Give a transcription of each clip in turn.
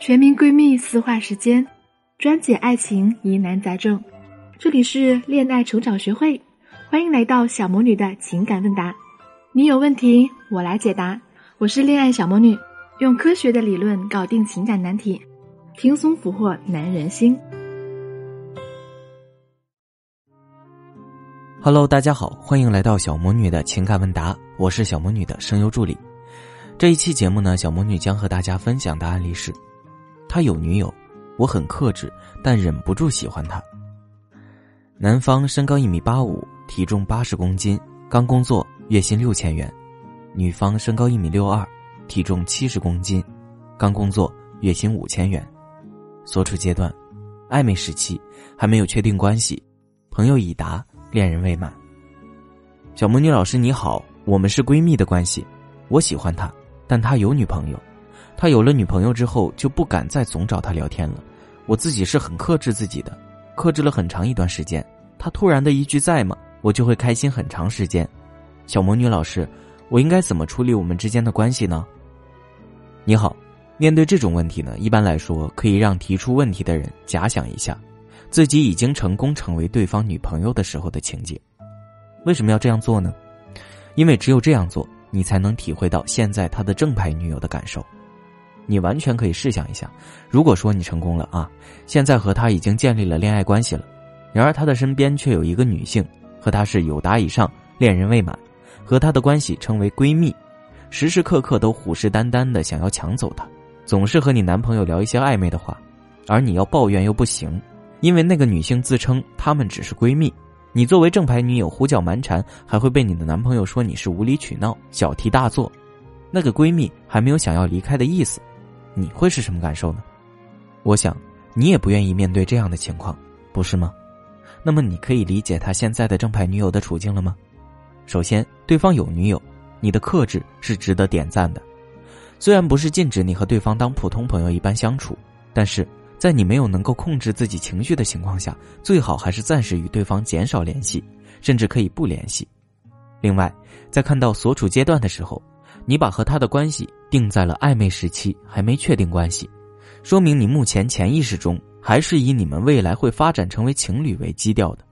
全民闺蜜私话时间，专解爱情疑难杂症。这里是恋爱成长学会，欢迎来到小魔女的情感问答。你有问题，我来解答。我是恋爱小魔女，用科学的理论搞定情感难题，轻松俘获男人心。Hello，大家好，欢迎来到小魔女的情感问答，我是小魔女的声优助理。这一期节目呢，小魔女将和大家分享的案例是。他有女友，我很克制，但忍不住喜欢他。男方身高一米八五，体重八十公斤，刚工作，月薪六千元；女方身高一米六二，体重七十公斤，刚工作，月薪五千元。所处阶段，暧昧时期，还没有确定关系，朋友已达，恋人未满。小魔女老师你好，我们是闺蜜的关系，我喜欢他，但他有女朋友。他有了女朋友之后，就不敢再总找他聊天了。我自己是很克制自己的，克制了很长一段时间。他突然的一句“在吗”，我就会开心很长时间。小魔女老师，我应该怎么处理我们之间的关系呢？你好，面对这种问题呢，一般来说可以让提出问题的人假想一下，自己已经成功成为对方女朋友的时候的情景。为什么要这样做呢？因为只有这样做，你才能体会到现在他的正牌女友的感受。你完全可以试想一下，如果说你成功了啊，现在和他已经建立了恋爱关系了，然而他的身边却有一个女性，和他是有达以上，恋人未满，和他的关系称为闺蜜，时时刻刻都虎视眈眈的想要抢走他，总是和你男朋友聊一些暧昧的话，而你要抱怨又不行，因为那个女性自称她们只是闺蜜，你作为正牌女友胡搅蛮缠，还会被你的男朋友说你是无理取闹、小题大做，那个闺蜜还没有想要离开的意思。你会是什么感受呢？我想，你也不愿意面对这样的情况，不是吗？那么，你可以理解他现在的正牌女友的处境了吗？首先，对方有女友，你的克制是值得点赞的。虽然不是禁止你和对方当普通朋友一般相处，但是在你没有能够控制自己情绪的情况下，最好还是暂时与对方减少联系，甚至可以不联系。另外，在看到所处阶段的时候。你把和他的关系定在了暧昧时期，还没确定关系，说明你目前潜意识中还是以你们未来会发展成为情侣为基调的。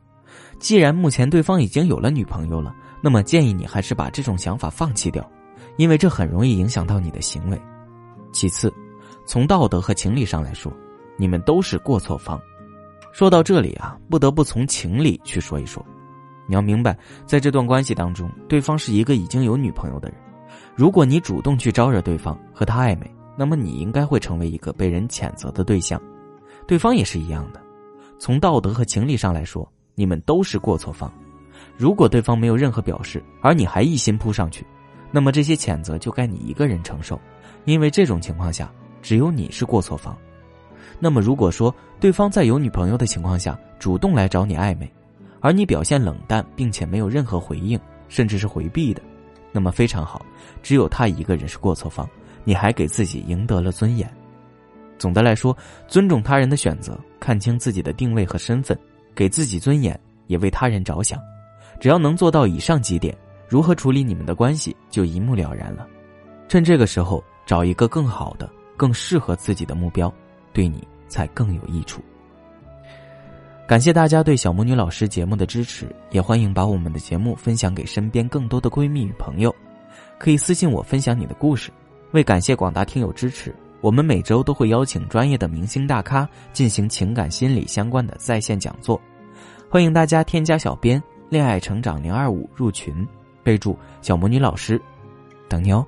既然目前对方已经有了女朋友了，那么建议你还是把这种想法放弃掉，因为这很容易影响到你的行为。其次，从道德和情理上来说，你们都是过错方。说到这里啊，不得不从情理去说一说。你要明白，在这段关系当中，对方是一个已经有女朋友的人。如果你主动去招惹对方和他暧昧，那么你应该会成为一个被人谴责的对象，对方也是一样的。从道德和情理上来说，你们都是过错方。如果对方没有任何表示，而你还一心扑上去，那么这些谴责就该你一个人承受，因为这种情况下只有你是过错方。那么如果说对方在有女朋友的情况下主动来找你暧昧，而你表现冷淡，并且没有任何回应，甚至是回避的。那么非常好，只有他一个人是过错方，你还给自己赢得了尊严。总的来说，尊重他人的选择，看清自己的定位和身份，给自己尊严，也为他人着想。只要能做到以上几点，如何处理你们的关系就一目了然了。趁这个时候找一个更好的、更适合自己的目标，对你才更有益处。感谢大家对小魔女老师节目的支持，也欢迎把我们的节目分享给身边更多的闺蜜与朋友。可以私信我分享你的故事。为感谢广大听友支持，我们每周都会邀请专业的明星大咖进行情感心理相关的在线讲座。欢迎大家添加小编“恋爱成长零二五”入群，备注“小魔女老师”，等你哦。